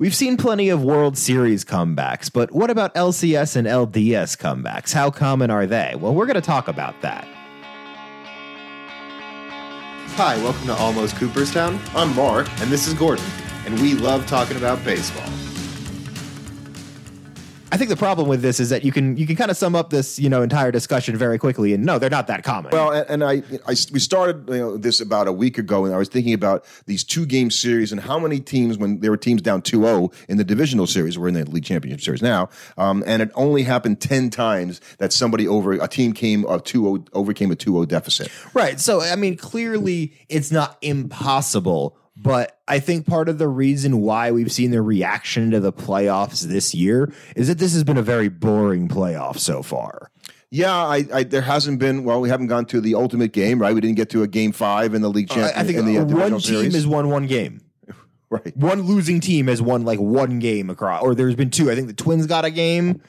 We've seen plenty of World Series comebacks, but what about LCS and LDS comebacks? How common are they? Well, we're going to talk about that. Hi, welcome to Almost Cooperstown. I'm Mark, and this is Gordon, and we love talking about baseball. I think the problem with this is that you can you can kind of sum up this you know entire discussion very quickly, and no, they're not that common. Well, and, and I, I, we started you know, this about a week ago, and I was thinking about these two game series and how many teams, when there were teams down 2-0 in the divisional series, we're in the league championship series now, um, and it only happened ten times that somebody over a team came a 2-0 overcame a 2-0 deficit. right. So I mean, clearly it's not impossible. But I think part of the reason why we've seen the reaction to the playoffs this year is that this has been a very boring playoff so far. Yeah, I, I there hasn't been. Well, we haven't gone to the ultimate game, right? We didn't get to a game five in the league I, champion. I think in the, uh, one team series. has won one game. right. One losing team has won like one game across, or there's been two. I think the Twins got a game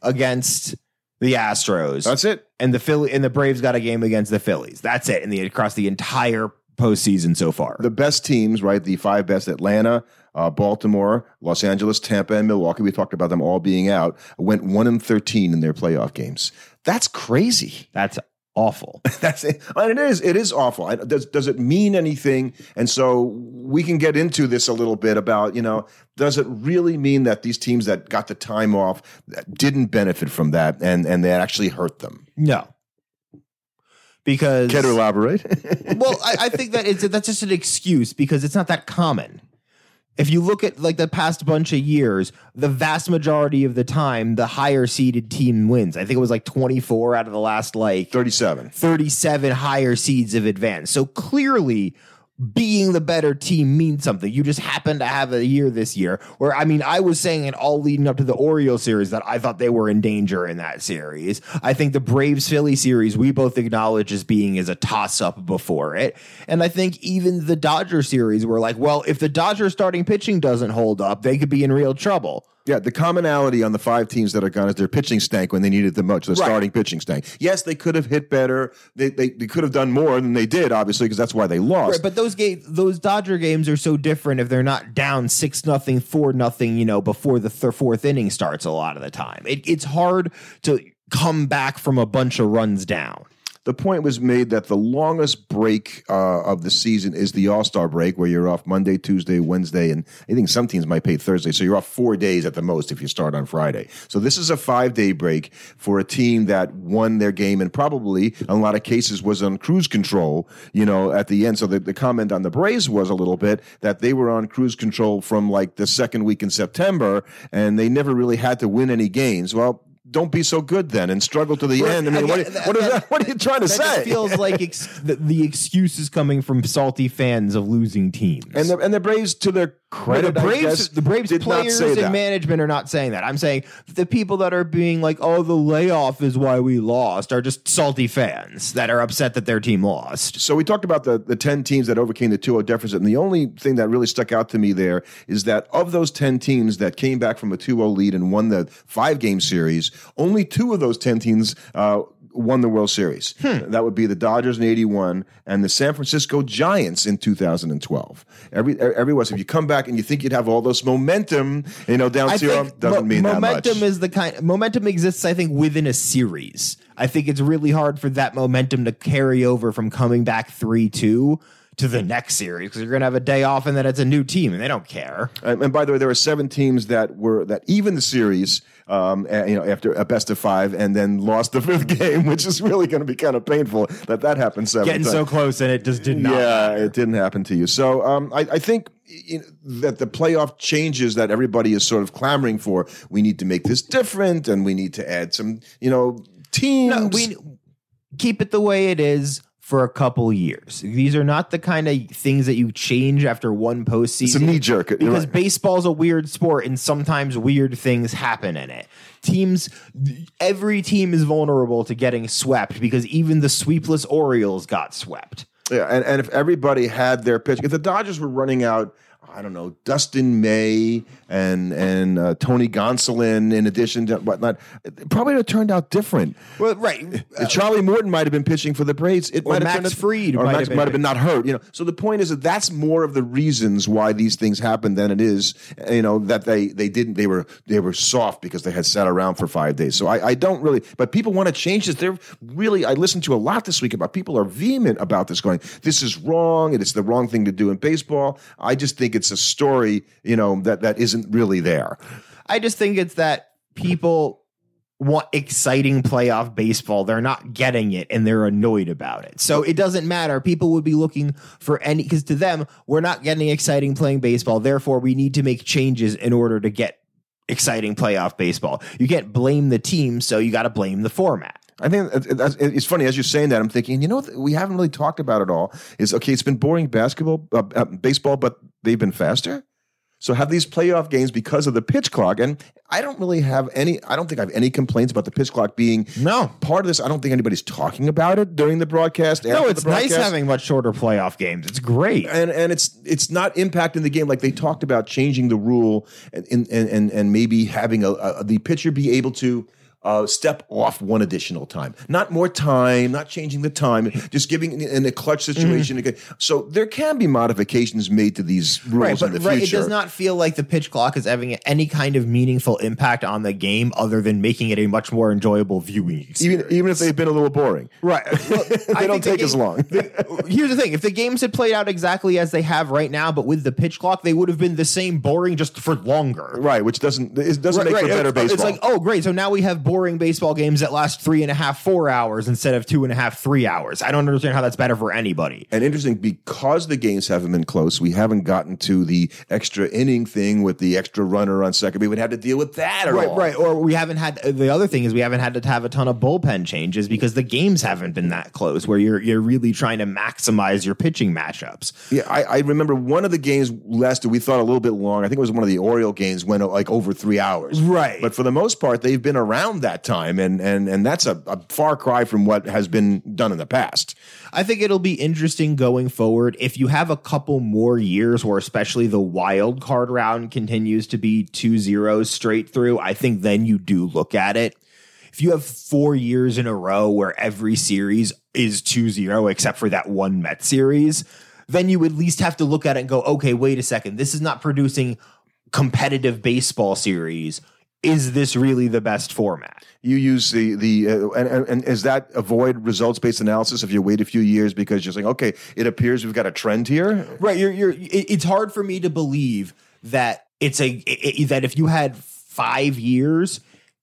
against the Astros. That's it. and the Philly and the Braves got a game against the Phillies. That's it And the across the entire postseason so far. the best teams, right? The five best Atlanta, uh, Baltimore, Los Angeles, Tampa, and Milwaukee. We talked about them all being out. Went one and thirteen in their playoff games. That's crazy. That's awful. That's it. And it is. It is awful. Does does it mean anything? And so we can get into this a little bit about you know does it really mean that these teams that got the time off that didn't benefit from that and and that actually hurt them? no, because Care to elaborate? well, I, I think that it's that's just an excuse because it's not that common. If you look at like the past bunch of years, the vast majority of the time, the higher seeded team wins. I think it was like 24 out of the last like Thirty-seven. 37 higher seeds of advance. So clearly, being the better team means something. You just happen to have a year this year where, I mean, I was saying it all leading up to the Orioles series that I thought they were in danger in that series. I think the Braves Philly series we both acknowledge as being as a toss up before it. And I think even the Dodger series were like, well, if the Dodger starting pitching doesn't hold up, they could be in real trouble. Yeah, the commonality on the five teams that are gone is their pitching stank when they needed the most. The Right. starting pitching stank. Yes, they could have hit better. They they, they could have done more than they did, obviously, because that's why they lost. Right, but those game, those Dodger games are so different if they're not down six nothing, four nothing, you know, before the th- fourth inning starts. A lot of the time, it, it's hard to come back from a bunch of runs down. The point was made that the longest break uh, of the season is the All Star break, where you're off Monday, Tuesday, Wednesday, and I think some teams might pay Thursday. So you're off four days at the most if you start on Friday. So this is a five day break for a team that won their game and probably, in a lot of cases, was on cruise control, you know, at the end. So the, the comment on the Braves was a little bit that they were on cruise control from like the second week in September and they never really had to win any games. Well, don't be so good then and struggle to the end. I mean, what, Again, what, is that, what are you trying to That say? just feels like ex- the, the excuse is coming from salty fans of losing teams. And the and the Braves, to their credit, the I Braves, guess, the Braves players and that. management are not saying that. I'm saying the people that are being like, "Oh, the layoff is why we lost," are just salty fans that are upset that their team lost. So we talked about the, the 10 teams that overcame the 2-0 deficit. And the only thing that really stuck out to me there is that of those 10 teams that came back from a 2-0 lead and won the five-game series, only two of those 10 teams uh, won the World Series. Hmm. That would be the Dodgers in 81 and the San Francisco Giants in 2012. Every everyone, so if you come back and you think you'd have all this momentum, you know, down I zero, doesn't mo- mean that much. momentum is the kind momentum exists. I think within a series. I think it's really hard for that momentum to carry over from coming back three two to the next series because you're going to have a day off and then it's a new team and they don't care. And by the way, there were seven teams that were that even the series, um, you know, after a best of five, and then lost the fifth game, which is really going to be kind of painful that that happened seven Getting times. so close and it just did not. yeah, it didn't happen to you. So um, I, I think you know, that the playoff changes that everybody is sort of clamoring for. We need to make this different, and we need to add some, you know, teams. No, we keep it the way it is for a couple years. These are not the kind of things that you change after one postseason. it's a knee jerk because right. baseball's a weird sport and sometimes weird things happen in it. Teams, every team is vulnerable to getting swept because even the sweepless Orioles got swept. Yeah, and, and if everybody had their pitch, if the Dodgers were running out I don't know Dustin May and and uh, Tony Gonsolin in addition to whatnot, it probably would have turned out different. Well, right. If Charlie Morton might have been pitching for the Braves. It Or might have Max turned out- or might Max have been- might have been not hurt. You know, so the point is that that's more of the reasons why these things happen than it is. You know that they they didn't they were they were soft because they had sat around for five days. So I, I don't really. But people want to change this. They're really. I listened to a lot this week about people are vehement about this, going this is wrong it's the wrong thing to do in baseball. I just think it's a story. You know that that isn't really there. I just think it's that people want exciting playoff baseball. They're not getting it and they're annoyed about it. So it doesn't matter. People would be looking for any, because to them, we're not getting exciting playing baseball. Therefore, we need to make changes in order to get exciting playoff baseball. You can't blame the team, so you got to blame the format. I think it- it- it's funny as you're saying that. I'm thinking, you know, what we haven't really talked about it all. Is okay. It's been boring basketball, uh, uh, baseball, but they've been faster. So have these playoff games because of the pitch clock, and I don't really have any. I don't think I have any complaints about the pitch clock being No. part of this. I don't think anybody's talking about it during the broadcast. No, it's the nice having much shorter playoff games. It's great. and and it's it's not impacting the game like they talked about changing the rule and and and, and maybe having a, a the pitcher be able to uh, step off one additional time, not more time, not changing the time, just giving in a clutch situation. again. So there can be modifications made to these rules Right, but in the right, it does not feel like the pitch clock is having any kind of meaningful impact on the game other than making it a much more enjoyable viewing experience. even even if they've been a little boring. Right. Well, They don't take as long. Here's the thing: if the games had played out exactly as they have right now, but with the pitch clock, they would have been the same boring, just for longer. Right, which doesn't it doesn't Right, make for better baseball. It's like, oh, great. So now we have boring baseball games that last three and a half, four hours instead of two and a half, three hours. I don't understand how that's better for anybody. And interesting because the games haven't been close, we haven't gotten to the extra inning thing with the extra runner on second. We would have to deal with that at Right, all. right. Or we haven't had the other thing is we haven't had to have a ton of bullpen changes because the games haven't been that close where you're you're really trying to maximize your pitching matchups. Yeah, I, I remember one of the games lasted. We thought a little bit long. I think it was one of the Oriole games went like over three hours. Right. But for the most part, they've been around that time, and and and that's a, a far cry from what has been done in the past. I think it'll be interesting going forward if you have a couple more years where especially the wild card round continues to be two zeros straight through. I think then you do look at it. If you have four years in a row where every series is 2-0 except for that one Met series, then you at least have to look at it and go, okay, wait a second. This is not producing competitive baseball series. Is this really the best format? You use the the uh, and, and and is that avoid results based analysis if you wait a few years because you're saying okay, it appears we've got a trend here. Right. You're, you're, it- it's hard for me to believe that it's a, i- i- that if you had five years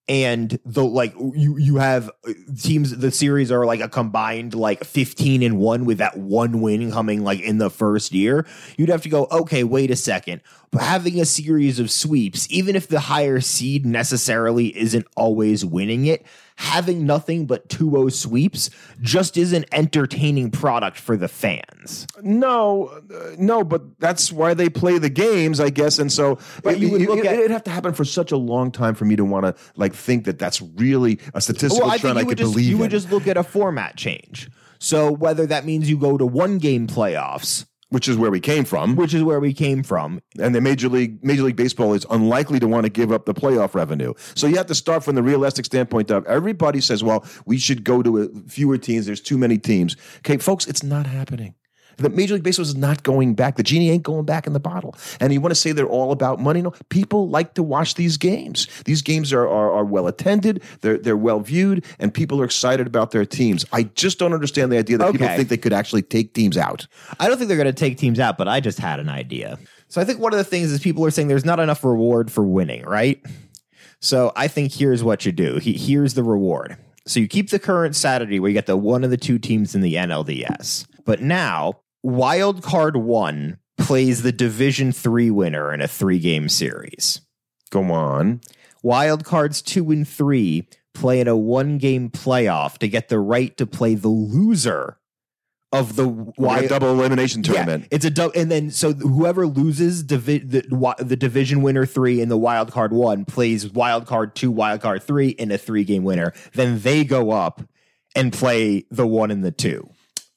and the like you you have uh, teams the series are like a combined like 15 and 1 with that one win coming like in the first year you'd have to go okay wait a second having a series of sweeps even if the higher seed necessarily isn't always winning it having nothing but 2-0 sweeps just is an entertaining product for the fans No, uh, no, but that's why they play the games, I guess. And so But it, you would look it, at- it'd have to happen for such a long time for me to want to like think that that's really a statistical Well, I trend think I you could just believe you in. would just look at a format change. So whether that means you go to one game playoffs, which is where we came from. which is where we came from, and the major league Major League Baseball is unlikely to want to give up the playoff revenue. So you have to start from the realistic standpoint of everybody says, "Well, we should go to a, fewer teams. There's too many teams." Okay, folks, it's not happening. The Major League Baseball is not going back. The genie ain't going back in the bottle. And you want to say they're all about money? No, people like to watch these games. These games are are, are well attended. They're they're well viewed, and people are excited about their teams. I just don't understand the idea that people think they could actually take teams out. I don't think they're going to take teams out, but I just had an idea. So I think one of the things is people are saying there's not enough reward for winning, right? So I think here's what you do. He, here's the reward. So you keep the current Saturday where you get the one of the two teams in the NLDS. But now Wild Card 1 plays the Division 3 winner in a 3-game series. Go on. Wild cards two and three play in a one game playoff to get the right to play the loser of the Like wild double elimination tournament. Yeah, it's a dou- and then so whoever loses divi- the, the division winner three and the wild card one plays wild card two, wild card three in a three game winner. Then they go up and play the one and the two.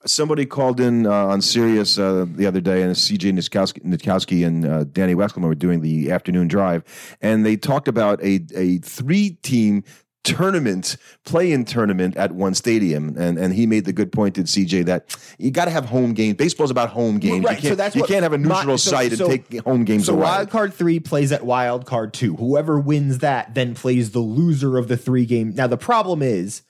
Somebody called in uh, on Sirius uh, the other day, and CJ Nitkowski, Nitkowski and uh, Danny Wexelman were doing the afternoon drive, and they talked about a a three team tournament, play-in tournament at one stadium, and and he made the good point to CJ that you got to have home games. Baseball's about home games. Right, you can't, so that's you what can't have a my- neutral so- site so- and take home games So away. wild card three plays at wild card two. Whoever wins that then plays the loser of the three game. Now the problem is,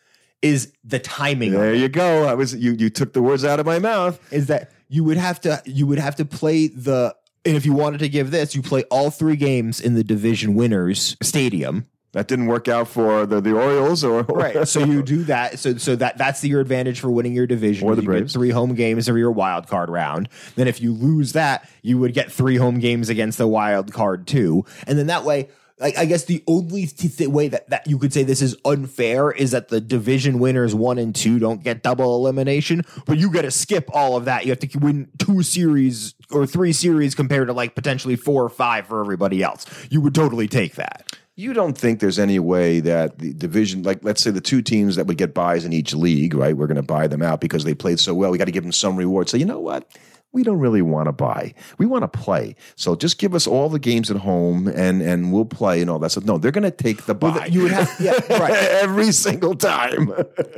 is the timing. there you go. I was you. You took the words out of my mouth. Is that you would have to you would have to play the and if you wanted to give this, you play all three games in the division winners stadium. That didn't work out for the, the Orioles or Right. So you do that. So so that that's your advantage for winning your division. Or the You get Braves. three home games of your wild card round. Then if you lose that, you would get three home games against the wild card too. And then that way. Like, I guess the only th- way that, that you could say this is unfair is that the division winners one and two don't get double elimination, but you got to skip all of that. You have to win two series or three series compared to like potentially four or five for everybody else. You would totally take that. You don't think there's any way that the division, like let's say the two teams that would get buys in each league, right? We're going to buy them out because they played so well. We got to give them some reward. So you know what? We don't really want to buy. We want to play. So just give us all the games at home, and and we'll play and all that stuff. No, they're going to take the buy. You would have, yeah, right. every single time.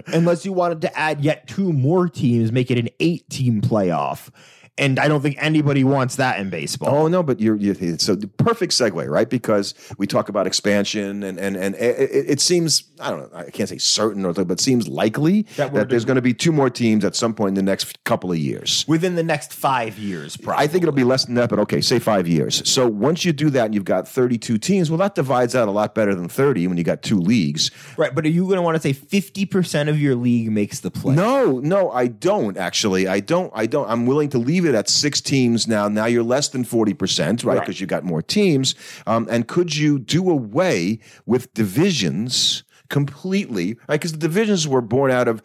unless you wanted to add yet two more teams, make it an eight team playoff. And I don't think anybody wants that in baseball. Oh no, but you're, you're so the perfect segue, right? Because we talk about expansion, and and and it, it seems I don't know, I can't say certain or but it seems likely That that, there's going to be two more teams at some point in the next couple of years. Within the next five years, probably. I think it'll be less than that, but okay, say five years. So once you do that and you've got 32 teams, well, that divides out a lot better than 30 when you got two leagues. right. But are you going to want to say 50% of your league makes the play? No, no, I don't actually. I don't. I don't. I'm willing to leave it at six teams now. Now you're less than 40%, right? Right. Because you got more teams. Um, and could you do away with divisions completely? Right? Because the divisions were born out of.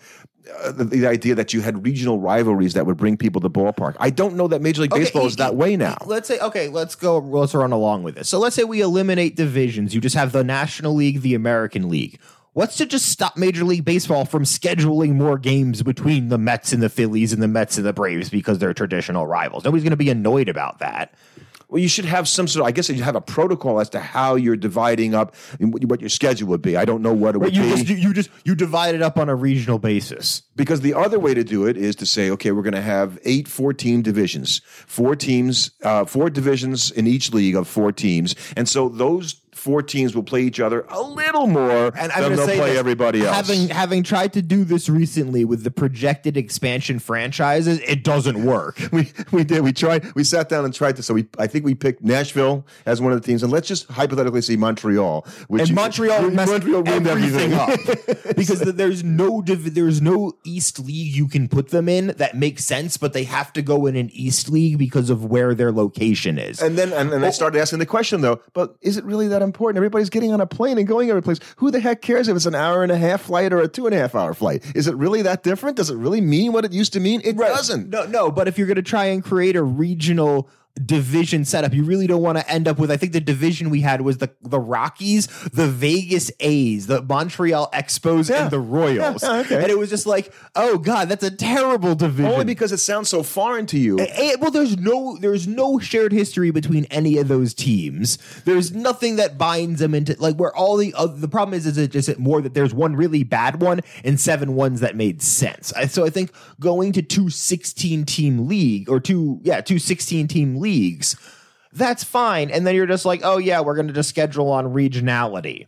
Uh, the, the idea that you had regional rivalries that would bring people to the ballpark. I don't know that Major League Okay, Baseball is that way now. Let's say, okay, let's go, let's run along with this. So let's say we eliminate divisions. You just have the National League, the American League. What's to just stop Major League Baseball from scheduling more games between the Mets and the Phillies and the Mets and the Braves because they're traditional rivals? Nobody's going to be annoyed about that. Well, you should have some sort. Of, I guess you have a protocol as to how you're dividing up what what your schedule would be. I don't know what it would You be. just you, you just you divide it up on a regional basis. Because the other way to do it is to say, okay, we're going to have eight 14 divisions, four teams, uh, four divisions in each league of four teams. And so those four teams will play each other a little more And I'm than they'll play everybody else. Having having tried to do this recently with the projected expansion franchises, it doesn't work. we, we did. We tried. We sat down and tried to. So we, I think we picked Nashville as one of the teams, and let's just hypothetically see Montreal. Which And Montreal messed Montreal ruined everything everything. up because th- there's no div- there's no East League you can put them in that makes sense, but they have to go in an East League because of where their location is. And then and, and I started asking the question though, but is it really that important? Everybody's getting on a plane and going every place. Who the heck cares if it's an hour and a half flight or a two and a half hour flight? Is it really that different? Does it really mean what it used to mean? It doesn't. No, no, but if you're going to try and create a regional division setup, you really don't want to end up with. I think the division we had was the the Rockies, the Vegas A's, the Montreal Expos, Yeah. and the Royals. Yeah, okay. And it was just like, oh god, that's a terrible division. Only because it sounds so foreign to you. Well, there's no there's no shared history between any of those teams. There's nothing that binds them into like where all the other, the problem is is it just more that there's one really bad one and seven ones that made sense. I, so I think going to two 16 team league or two yeah two 16 team leagues that's fine. And then you're just like, oh yeah, we're going to just schedule on regionality.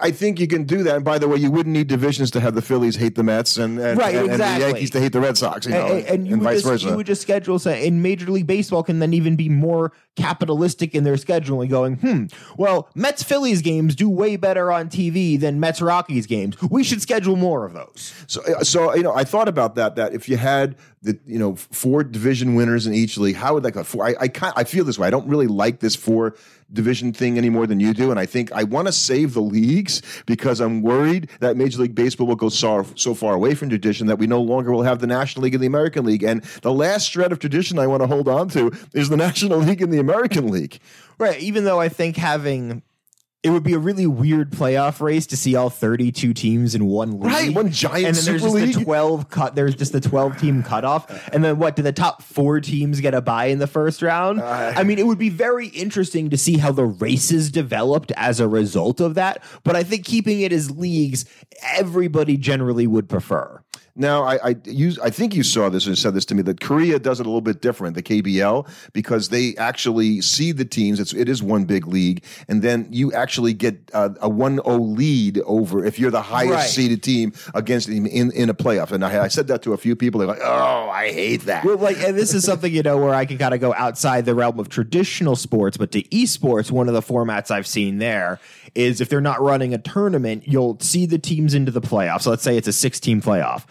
I think you can do that. And by the way, you wouldn't need divisions to have the Phillies hate the Mets and, and, Right, and, and exactly. the Yankees to hate the Red Sox, you know, and, and you vice just, versa. You would just schedule so in Major League Baseball can then even be more capitalistic in their scheduling, going, hmm, well, Mets Phillies games do way better on TV than Mets Rockies games. We should schedule more of those. So, uh, so you know, I thought about that. That if you had the you know four division winners in each league, how would that go? Four, I I, I feel this way. I don't really like this four division thing any more than you do, and I think I want to save the leagues because I'm worried that Major League Baseball will go so, so far away from tradition that we no longer will have the National League and the American League. And the last shred of tradition I want to hold on to is the National League and the American League. Right. Even though I think having It would be a really weird playoff race to see all 32 teams in one league. Right, one giant And then there's super just the league. 12 cut there's just the 12 team cutoff. And then what, do the top 4 teams get a bye in the first round? I mean, it would be very interesting to see how the races developed as a result of that, but I think keeping it as leagues everybody generally would prefer. Now, I I, use, I think you saw this and said this to me that Korea does it a little bit different, the KBL, because they actually see the teams. It's it is one big league, and then you actually get uh, a one zero lead over if you're the highest Right. seeded team against them in in a playoff. And I, I said that to a few people. They're like, "Oh, I hate that." Well, like, and this is something you know where I can kind of go outside the realm of traditional sports, but to esports, one of the formats I've seen there is if they're not running a tournament, you'll see the teams into the playoffs. So let's say it's a six-team playoff.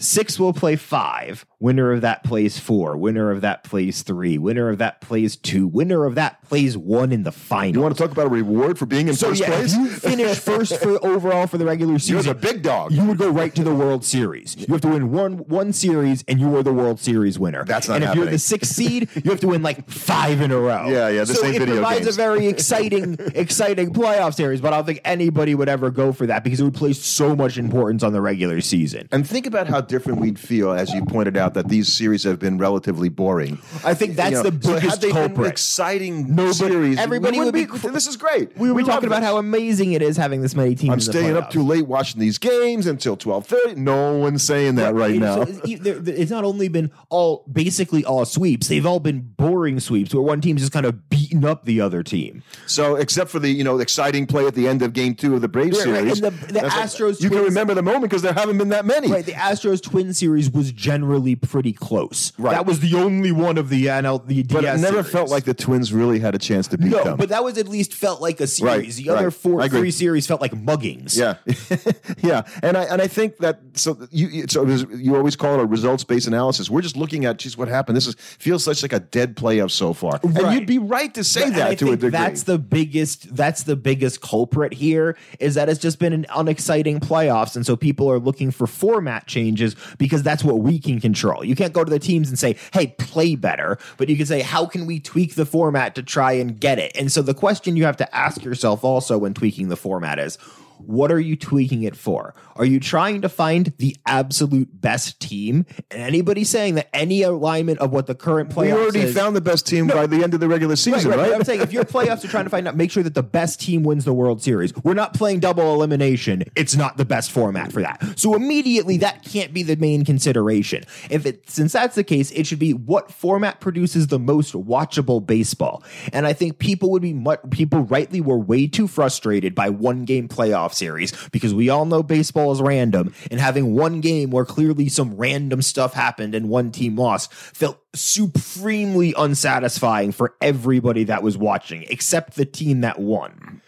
Six will play five. Winner of that plays four. Winner of that plays three. Winner of that plays two. Winner of that plays one in the final. you want to talk about a reward for being in so first yeah, place? if you finish first for overall for the regular season, You're the big dog. you would go right to the World Series. You have to win one one series, and you are the World Series winner. That's not And if you're the sixth seed, you have to win like five in a row. Yeah, yeah, this so ain't it video provides games. a very exciting, exciting playoff series. But I don't think anybody would ever go for that because it would place so much importance on the regular season. and think about how different we'd feel, as you pointed out, that these series have been relatively boring. I think that's You know, the so biggest been culprit. exciting Nobody- series, everybody would be- This is great. we were love talking about this. how amazing it is having this many teams. I'm staying up too late watching these games until 12:30. No one's saying that right It's- now. it's- it- there- It's not only been all basically all sweeps; they've all been boring sweeps where one team's just kind of beating up the other team. So, except for the you know exciting play at the end of Game Two of the Braves Right, right. series, And the- the that's like- Astros you can remember the moment because there haven't been that many. Right, the Astros Twin series was generally pretty close. Right. that was the only one of the NL the DS But it never series. felt like the Twins really had a chance to beat no, them. but that was at least felt like a series. Right, The other right. four I agree. three series felt like muggings. Yeah, yeah, and I and I think that so you so you always call it a results based analysis. We're just looking at geez, what happened. This is feels such like a dead playoff so far, and you'd be right to say But- that to a degree. That's the biggest. That's the biggest culprit here. Is that it's just been an unexciting playoffs, and so people are looking for format changes because that's what we can control. You can't go to the teams and say, "Hey, play better," but you can say, "How can we tweak the format to try and get it?" And so the question you have to ask yourself also when tweaking the format is. What are you tweaking it for? Are you trying to find the absolute best team? And anybody saying that any alignment of what the current playoffs we already is, found the best team by the end of the regular season, Right, right? right, I'm saying if your playoffs are trying to find out, make sure that the best team wins the World Series. We're not playing double elimination. It's not the best format for that. So immediately that can't be the main consideration. If it since that's the case, it should be what format produces the most watchable baseball. And I think people would be much, people rightly were way too frustrated by one game playoff series because we all know baseball is random and having one game where clearly some random stuff happened and one team lost felt supremely unsatisfying for everybody that was watching except the team that won.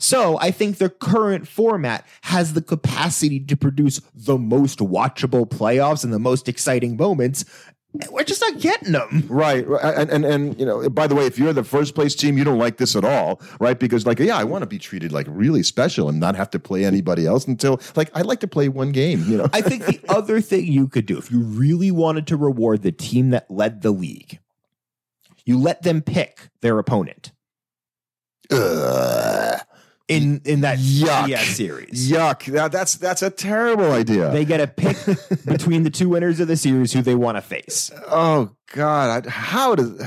So I think the current format has the capacity to produce the most watchable playoffs and the most exciting moments. We're just not getting them. Right, right. and, and and you know, by the way, if you're the first place team, you don't like this at all, right? Because like, yeah, I want to be treated like really special and not have to play anybody else until like I'd like to play one game, you know. I think the other thing you could do if you really wanted to reward the team that led the league, you let them pick their opponent in in that Yuck. Series. Yuck! That, that's that's a terrible idea. They get a pick between the two winners of the series who they want to face. oh God, I, how does?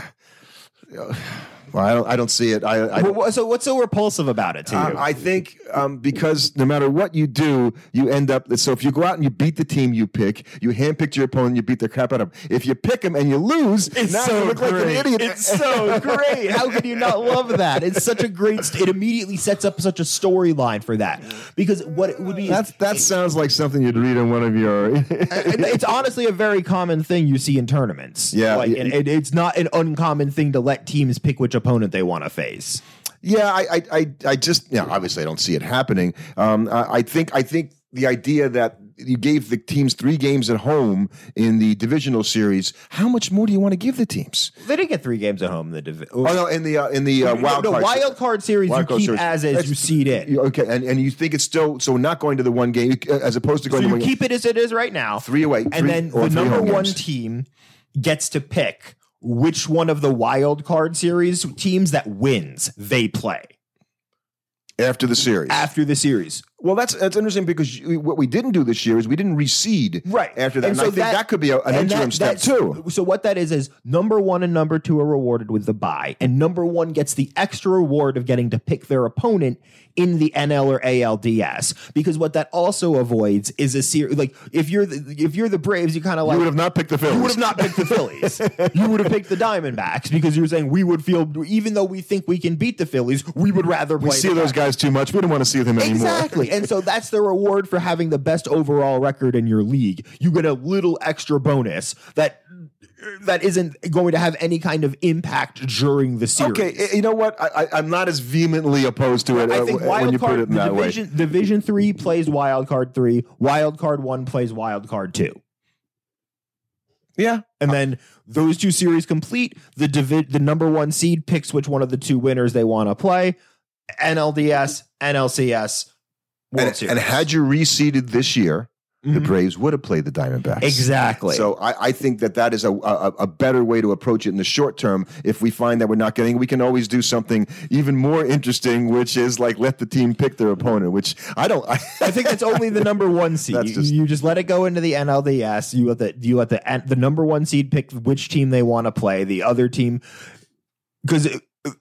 Well, I don't. I don't see it. I. I Well, so what's so repulsive about it to you? Um, I think um, because no matter what you do, you end up. So if you go out and you beat the team you pick, you handpicked your opponent, you beat the crap out of them. If you pick them and you lose, it's now you look like an idiot. It's so great. How could you not love that? It's such a great. St- it immediately sets up such a storyline for that because what it would be. That's that sounds like something you'd read in one of your. it's honestly a very common thing you see in tournaments. Yeah, like, yeah. and it, it's not an uncommon thing to let teams pick which opponent they want to face. Yeah, I, I, I, I just, yeah, obviously I don't see it happening. Um, I, I think, I think the idea that you gave the teams three games at home in the divisional series, how much more do you want to give the teams? They didn't get three games at home in the division. Oh no, in the uh, in the uh, wild no, card. wild card series Wild you card keep series. as is. That's- You seed it. Okay, and, and you think it's still so not going to the one game uh, as opposed to So going to you one keep it as it is right now. Three away, and three- then the number one games. team gets to pick which one of the wild card series teams that wins they play. after the series. after the series. Well, that's that's interesting because you, what we didn't do this year is we didn't reseed after that. And, I think that, could be a, an and interim that- step too. So what that is is number one and number two are rewarded with the buy, and number one gets the extra reward of getting to pick their opponent in the NL or ALDS. Because what that also avoids is a series like if you're the, if you're the Braves, you kind of like You would have not picked the Phillies. you would have not picked the Phillies. you would have picked the Diamondbacks because you're saying we would feel even though we think we can beat the Phillies, we would rather play We see those guys too much. We don't want to see them anymore. Exactly. And so that's the reward for having the best overall record in your league. You get a little extra bonus that that isn't going to have any kind of impact during the series. Okay, you know what? I, I, I'm not as vehemently opposed to it I uh, think when wild you put it in that way. division division three plays wild card three, wild card one plays wild card two. Yeah, And then those two series complete, the divi- the number one seed picks which one of the two winners they want to play. NLDS, NLCS, World and, and had you reseeded this year, the Mhm. Braves would have played the Diamondbacks. exactly. So I, I think that that is a, a a better way to approach it in the short term. If we find that we're not getting, we can always do something even more interesting, which is like let the team pick their opponent. Which I don't. I, I think that's only the number one seed. You- just- you just let it go into the NLDS. You let the you let the the number one seed pick which team they want to play. The other team, because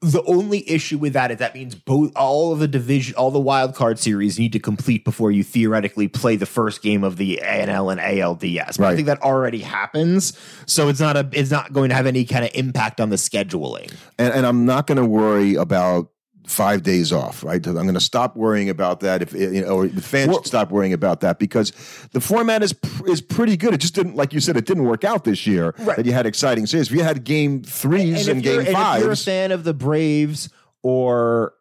the only issue with that is that means both all of the division, all the wild card series need to complete before you theoretically play the first game of the ANL and ALDS. But I think that already happens, so it's not a it's not going to have any kind of impact on the scheduling. and, and I'm not going to worry about five days off. Right, I'm going to stop worrying about that. If you know, or the fans Well- should stop worrying about that because the format is pr- is pretty good. It just didn't, like you said, it didn't work out this year. Right. That you had exciting series. If you had game threes and, if you're- game and if you're a fan of the Braves or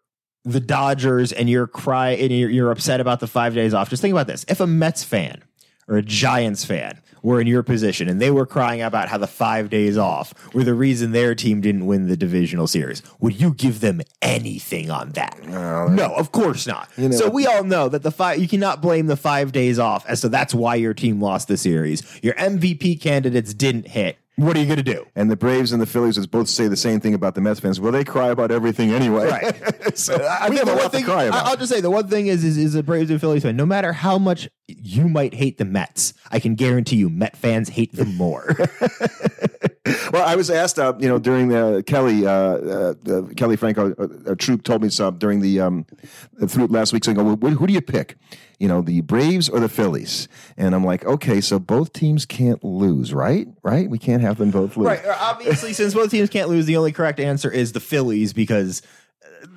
the Dodgers and you're cry and you're, you're upset about the five days off, just think about this: if a Mets fan or a Giants fan were in your position and they were crying about how the five days off were the reason their team didn't win the divisional series, would you give them anything on that? no, of course not. know- so we all know that the five you cannot blame the five days off as so that's why your team lost the series. Your MVP candidates didn't hit. What are you going to do? and the Braves and the Phillies would both say the same thing about the Mets fans. Well, they cry about everything anyway. Right. so I we think have the one thing, to cry about. I- I'll just say the one thing is is, is a Braves and Phillies fan. No matter how much you might hate the Mets, I can guarantee you Met fans hate them more. well, I was asked, uh, you know, during the Kelly, uh, uh, Kelly Franco, uh, uh, Troop told me some during the um, through last week. So I go, well, who do you pick? You know, the Braves or the Phillies? And I'm like, okay, so both teams can't lose, right? Right? We can't have them both lose. right. Obviously, since both teams can't lose, the only correct answer is the Phillies because uh,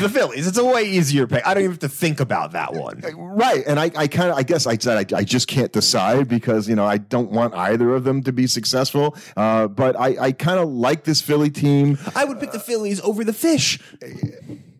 the Phillies. It's a way easier pick. I don't even have to think about that one. Right, and I, I kind of, I guess I said I, I just can't decide because you know I don't want either of them to be successful. Uh, but I, I kind of like this Philly team. I would pick the Phillies over the fish.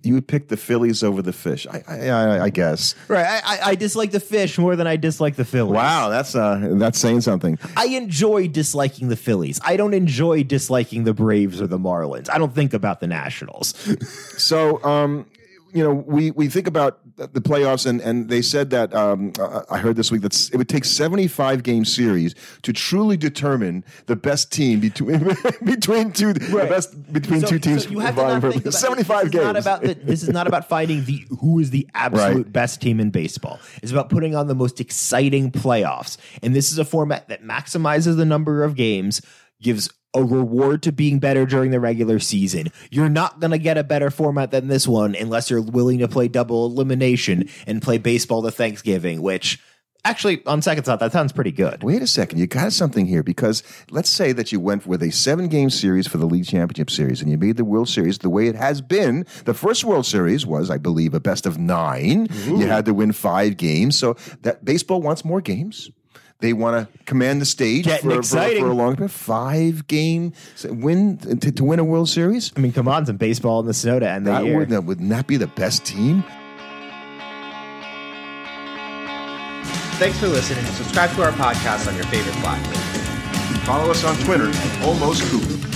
You would pick the Phillies over the fish, I, I, I, I guess. Right. I, I, dislike the fish more than I dislike the Phillies. Wow, that's uh, that's saying something. I enjoy disliking the Phillies. I don't enjoy disliking the Braves or the Marlins. I don't think about the Nationals. So, um, you know, we, we think about the playoffs, and, and they said that um, I heard this week that it would take seventy five game series to truly determine the best team between between two the best between So- two teams. so you have to vying not think about, seventy five this is games. Not about the, this is not about finding the who is the absolute Right. best team in baseball. It's about putting on the most exciting playoffs. And this is a format that maximizes the number of games, gives a reward to being better during the regular season. You're not going to get a better format than this one unless you're willing to play double elimination and play baseball to Thanksgiving, which actually on second thought that sounds pretty good. Wait a second, you got something here because let's say that you went with a seven game series for the league championship series and you made the World Series the way it has been. The first World Series was, I believe, a best of nine. You had to win five games. So that baseball wants more games. They want to command the stage Getting for, for- exciting. for a long period. Five game win to, to win a World Series. I mean, come on, some baseball in the snow to end the That year. would, that wouldn't that be the best team? Thanks for listening. Subscribe to our podcast on your favorite platform. Follow us on Twitter at Almost Cooper.